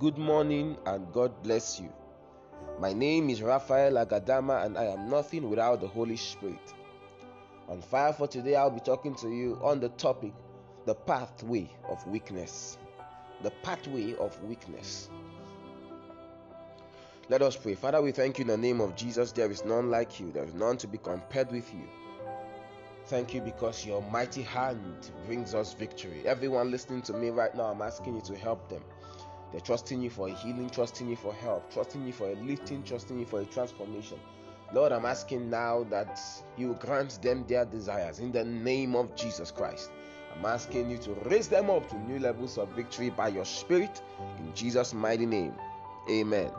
good morning, and God bless you. My name is Raphael Agadama, and I am nothing without the Holy Spirit. On fire for today, I'll be talking to you on the topic the pathway of weakness. The pathway of weakness. Let us pray. Father, we thank you in the name of Jesus. There is none like you, there is none to be compared with you. Thank you because your mighty hand brings us victory. Everyone listening to me right now, I'm asking you to help them. They're trusting you for a healing, trusting you for help, trusting you for a lifting, trusting you for a transformation. Lord, I'm asking now that you grant them their desires in the name of Jesus Christ. I'm asking you to raise them up to new levels of victory by your Spirit in Jesus' mighty name. Amen.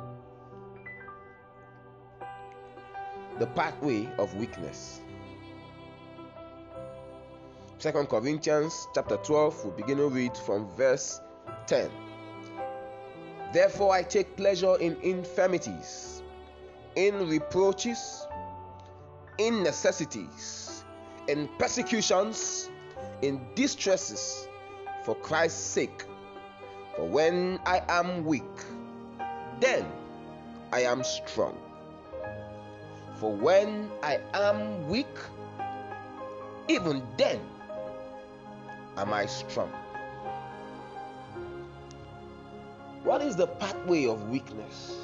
The pathway of weakness. Second Corinthians chapter 12, we begin to read from verse 10. Therefore, I take pleasure in infirmities, in reproaches, in necessities, in persecutions, in distresses, for Christ's sake. For when I am weak, then I am strong. For when I am weak, even then am I strong. What is the pathway of weakness?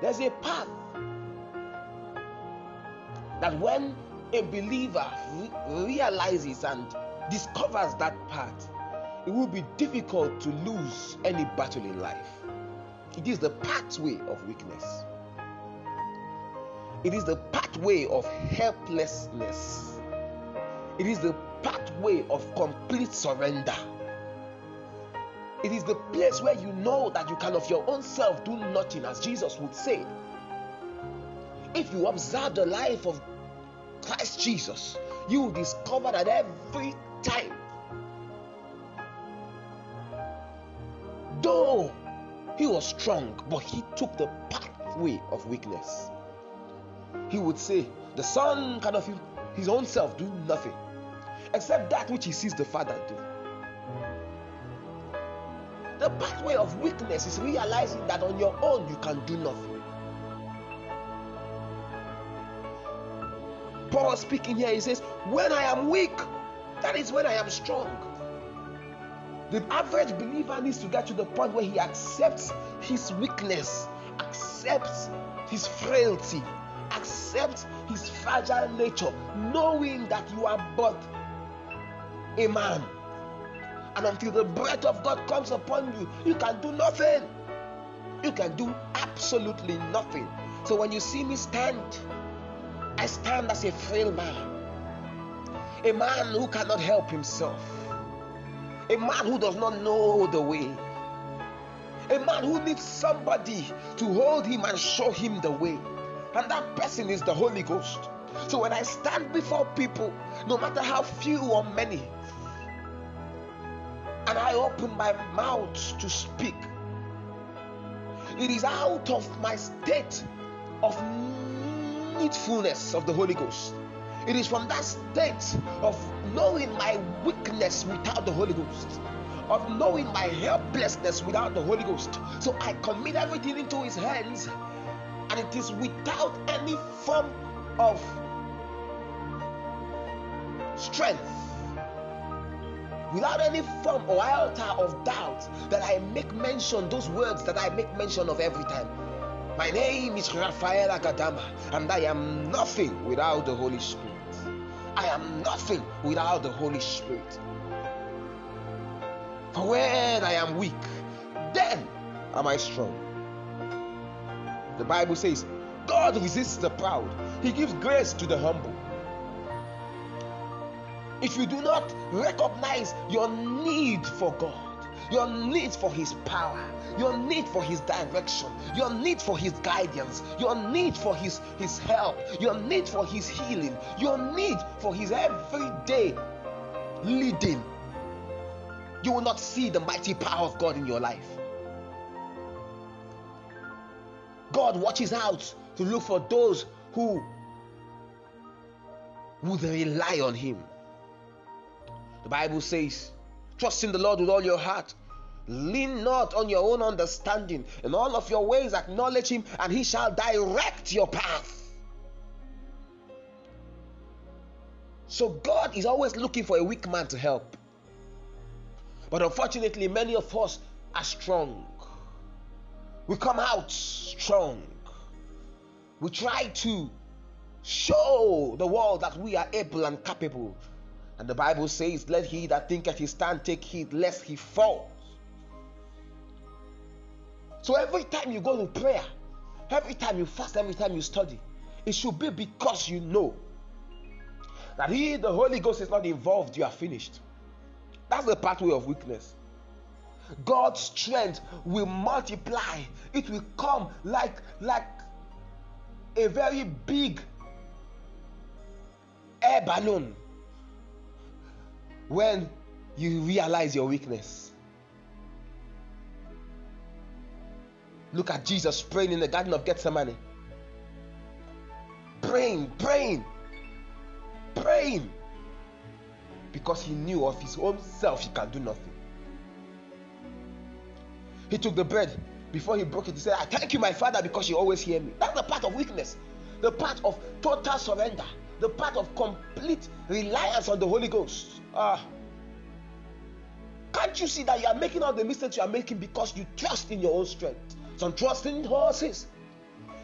There's a path that when a believer re- realizes and discovers that path, it will be difficult to lose any battle in life. It is the pathway of weakness. It is the pathway of helplessness. It is the pathway of complete surrender. It is the place where you know that you can of your own self do nothing, as Jesus would say. If you observe the life of Christ Jesus, you will discover that every time, though he was strong, but he took the pathway of weakness. He would say, The Son can of his own self do nothing except that which he sees the Father do. The pathway of weakness is realizing that on your own you can do nothing. Paul speaking here, he says, When I am weak, that is when I am strong. The average believer needs to get to the point where he accepts his weakness, accepts his frailty, accepts his fragile nature, knowing that you are but a man. And until the breath of God comes upon you, you can do nothing. You can do absolutely nothing. So when you see me stand, I stand as a frail man, a man who cannot help himself, a man who does not know the way, a man who needs somebody to hold him and show him the way. And that person is the Holy Ghost. So when I stand before people, no matter how few or many, and I open my mouth to speak, it is out of my state of needfulness of the Holy Ghost. It is from that state of knowing my weakness without the Holy Ghost, of knowing my helplessness without the Holy Ghost. So I commit everything into His hands, and it is without any form of strength, without any form or iota of doubt that I make mention those words that I make mention of every time. My name is Raphael Agadama, and I am nothing without the Holy Spirit. I am nothing without the Holy Spirit. For when I am weak, then am I strong. The Bible says, God resists the proud, He gives grace to the humble. If you do not recognize your need for God, your need for His power, your need for His direction, your need for His guidance, your need for His, his help, your need for His healing, your need for His everyday leading, you will not see the mighty power of God in your life. God watches out to look for those who would rely on Him. The Bible says, Trust in the Lord with all your heart Lean not on your own understanding. In all of your ways, acknowledge him, and he shall direct your path. So, God is always looking for a weak man to help. But unfortunately, many of us are strong. We come out strong. We try to show the world that we are able and capable. And the Bible says, Let he that thinketh he stand take heed lest he fall. So every time you go to prayer, every time you fast, every time you study, it should be because you know that He, the Holy Ghost, is not involved, you are finished. That's the pathway of weakness. God's strength will multiply, it will come like like a very big air balloon when you realize your weakness. Look at Jesus praying in the Garden of Gethsemane. Praying, praying, praying. Because he knew of his own self he can do nothing. He took the bread before he broke it. He said, I thank you, my Father, because you always hear me. That's the part of weakness, the part of total surrender, the part of complete reliance on the Holy Ghost. Ah. Can't you see that you are making all the mistakes you are making because you trust in your own strength? Some trust in horses,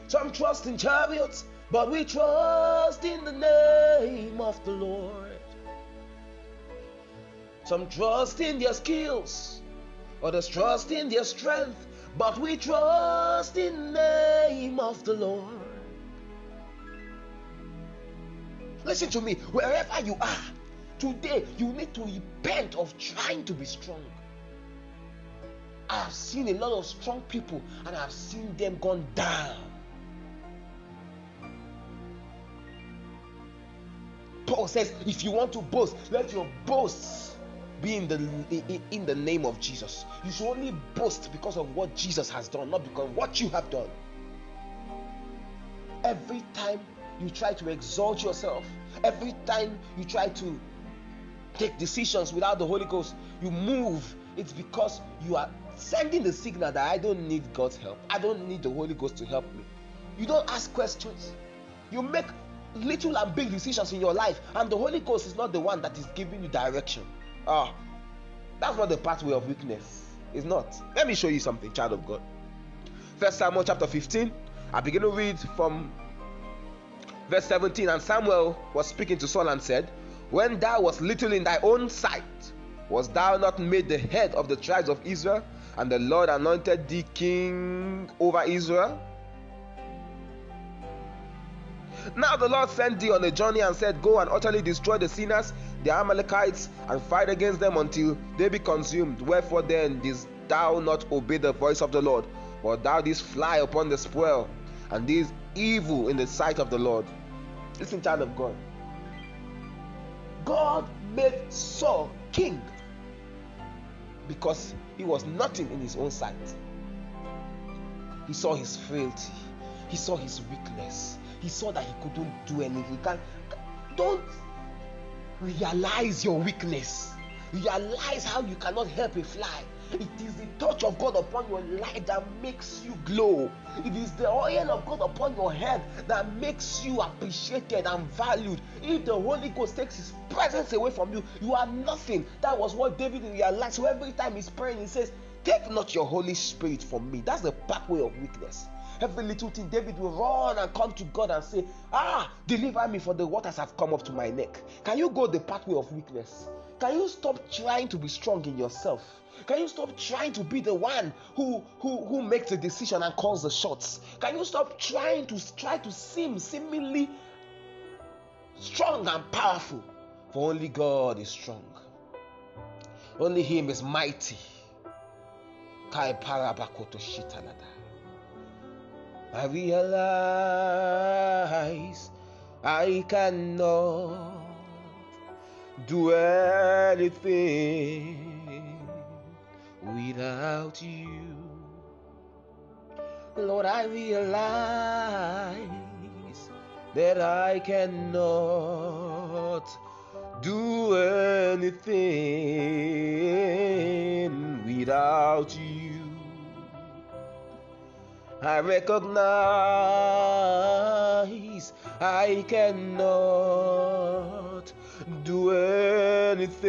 some trust in chariots, but we trust in the name of the Lord. Some trust in their skills, others trust in their strength, but we trust in the name of the Lord. Listen to me, wherever you are, today you need to repent of trying to be strong. I have seen a lot of strong people and I have seen them gone down. Paul says, if you want to boast, let your boast be in the in, in the name of Jesus. You should only boast because of what Jesus has done, not because of what you have done. Every time you try to exalt yourself, every time you try to take decisions without the Holy Ghost, you move. It's because you are sending the signal that I don't need God's help. I don't need the Holy Ghost to help me. You don't ask questions. You make little and big decisions in your life, and the Holy Ghost is not the one that is giving you direction. Ah, that's not the pathway of weakness. It's not. Let me show you something, child of God. First Samuel chapter 15. I begin to read from verse 17. And Samuel was speaking to Saul and said, When thou wast little in thy own sight, was thou not made the head of the tribes of Israel? and the Lord anointed thee king over Israel? Now the Lord sent thee on a journey and said, Go and utterly destroy the sinners, the Amalekites, and fight against them until they be consumed. Wherefore then didst thou not obey the voice of the Lord, but thou didst fly upon the spoil, and this evil in the sight of the Lord? Listen, child of God. God made Saul king because he was nothing in his own sight. He saw his frailty, he saw his weakness, he saw that he couldn't do anything. Can, don't realize your weakness, realize how you cannot help a fly. It is the touch of God upon your life that makes you glow. It is the oil of God upon your head that makes you appreciated and valued. If the Holy Ghost takes His presence away from you, you are nothing. That was what David realized. So every time he's praying, he says, Take not your Holy Spirit from me. That's the pathway of weakness. Every little thing, David will run and come to God and say, Ah, deliver me, for the waters have come up to my neck. Can you go the pathway of weakness? Can you stop trying to be strong in yourself? Can you stop trying to be the one who who who makes the decision and calls the shots? Can you stop trying to try to seem seemingly strong and powerful? For only God is strong. Only Him is mighty. Kai shitanada. I realize I cannot do anything without you. Lord, I realize that I cannot do anything without you. I recognize I cannot do anything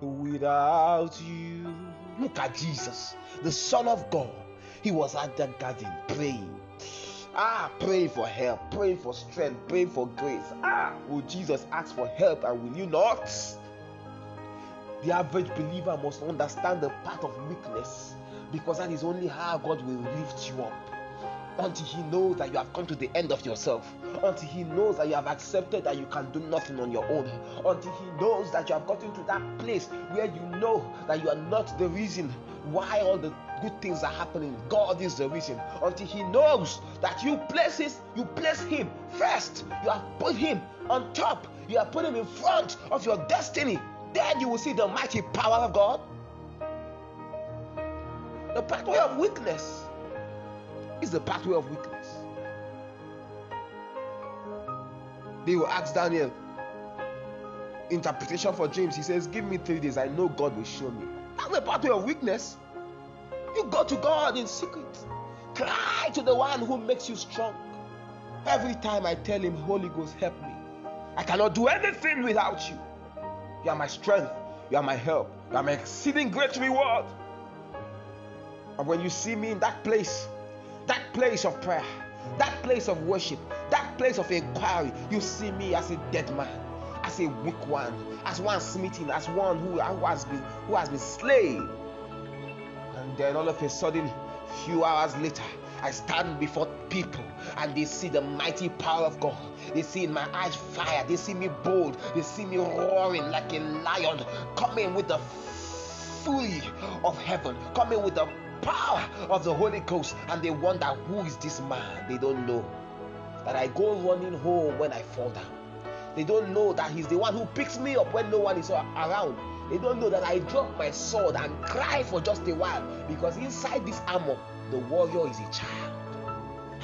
without you. Look at Jesus, the Son of God. He was at the garden praying. Ah, praying for help, praying for strength, praying for grace. Ah, will Jesus ask for help and will you not? The average believer must understand the path of weakness because that is only how God will lift you up. Until He knows that you have come to the end of yourself, until He knows that you have accepted that you can do nothing on your own, until He knows that you have gotten to that place where you know that you are not the reason why all the good things are happening. God is the reason. Until He knows that you place you place Him first. You have put Him on top. You have put Him in front of your destiny. Then you will see the mighty power of God. The pathway of weakness is the pathway of weakness. They will ask Daniel interpretation for dreams. He says, Give me three days. I know God will show me. That's the pathway of weakness. You go to God in secret. Cry to the one who makes you strong. Every time I tell him, Holy Ghost, help me. I cannot do anything without you. You are my strength. You are my help. You are my exceeding great reward. And when you see me in that place, that place of prayer, that place of worship, that place of inquiry, you see me as a dead man, as a weak one, as one smitten, as one who, has been who has been slain. And then all of a sudden, few hours later, I stand before people and they see the mighty power of God. They see in my eyes fire. They see me bold. They see me roaring like a lion, coming with the fury of heaven, coming with the power of the Holy Ghost. And they wonder, who is this man? They don't know that I go running home when I fall down. They don't know that he's the one who picks me up when no one is around. They don't know that I drop my sword and cry for just a while because inside this armor, the warrior is a child.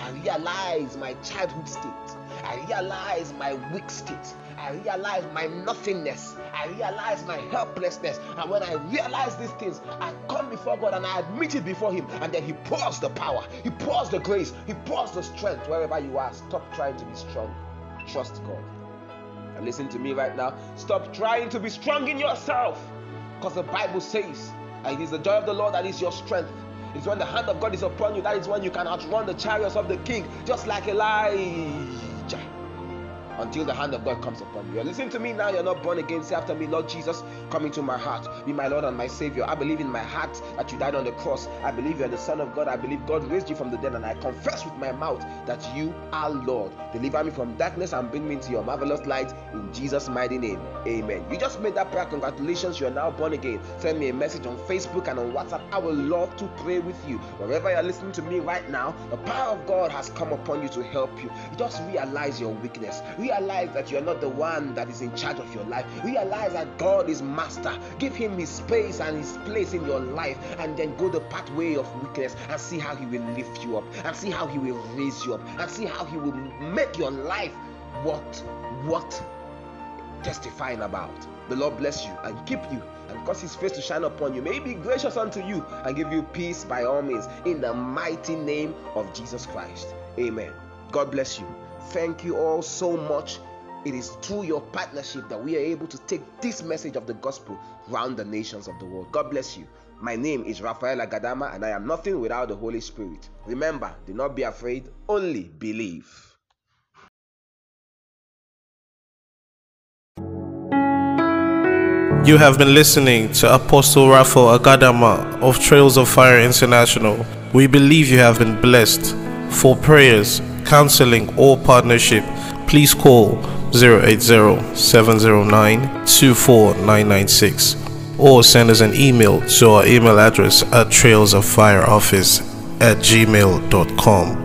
I realize my childhood state. I realize my weak state. I realize my nothingness. I realize my helplessness. And when I realize these things, I come before God and I admit it before Him. And then He pours the power, He pours the grace, He pours the strength wherever you are. Stop trying to be strong. Trust God. And listen to me right now. Stop trying to be strong in yourself. Because the Bible says, it is the joy of the Lord that is your strength. It's when the hand of God is upon you, that is when you can outrun the chariots of the king, just like Elijah until the hand of God comes upon you. Listen to me now, you're not born again. Say after me, Lord Jesus, come into my heart. Be my Lord and my Savior. I believe in my heart that you died on the cross. I believe you're the Son of God. I believe God raised you from the dead. And I confess with my mouth that you are Lord. Deliver me from darkness and bring me into your marvelous light in Jesus' mighty name. Amen. You just made that prayer. Congratulations, you are now born again. Send me a message on Facebook and on WhatsApp. I would love to pray with you. Wherever you're listening to me right now, the power of God has come upon you to help. You just realize your weakness Realize that you are not the one that is in charge of your life. Realize that God is master. Give him his space and his place in your life, and then go the pathway of weakness and see how he will lift you up, and see how he will raise you up, and see how he will make your life what what testifying about. The Lord bless you and keep you and cause his face to shine upon you. May he be gracious unto you and give you peace by all means in the mighty name of Jesus Christ. Amen. God bless you. Thank you all so much. It is through your partnership that we are able to take this message of the gospel round the nations of the world. God bless you. My name is Raphael Agadama, and I am nothing without the Holy Spirit. Remember, do not be afraid, only believe. You have been listening to Apostle Raphael Agadama of Trails of Fire International. We believe you have been blessed. For prayers, counseling, or partnership, please call 080 709 24996 or send us an email to our email address at trailsoffireoffice at gmail.com.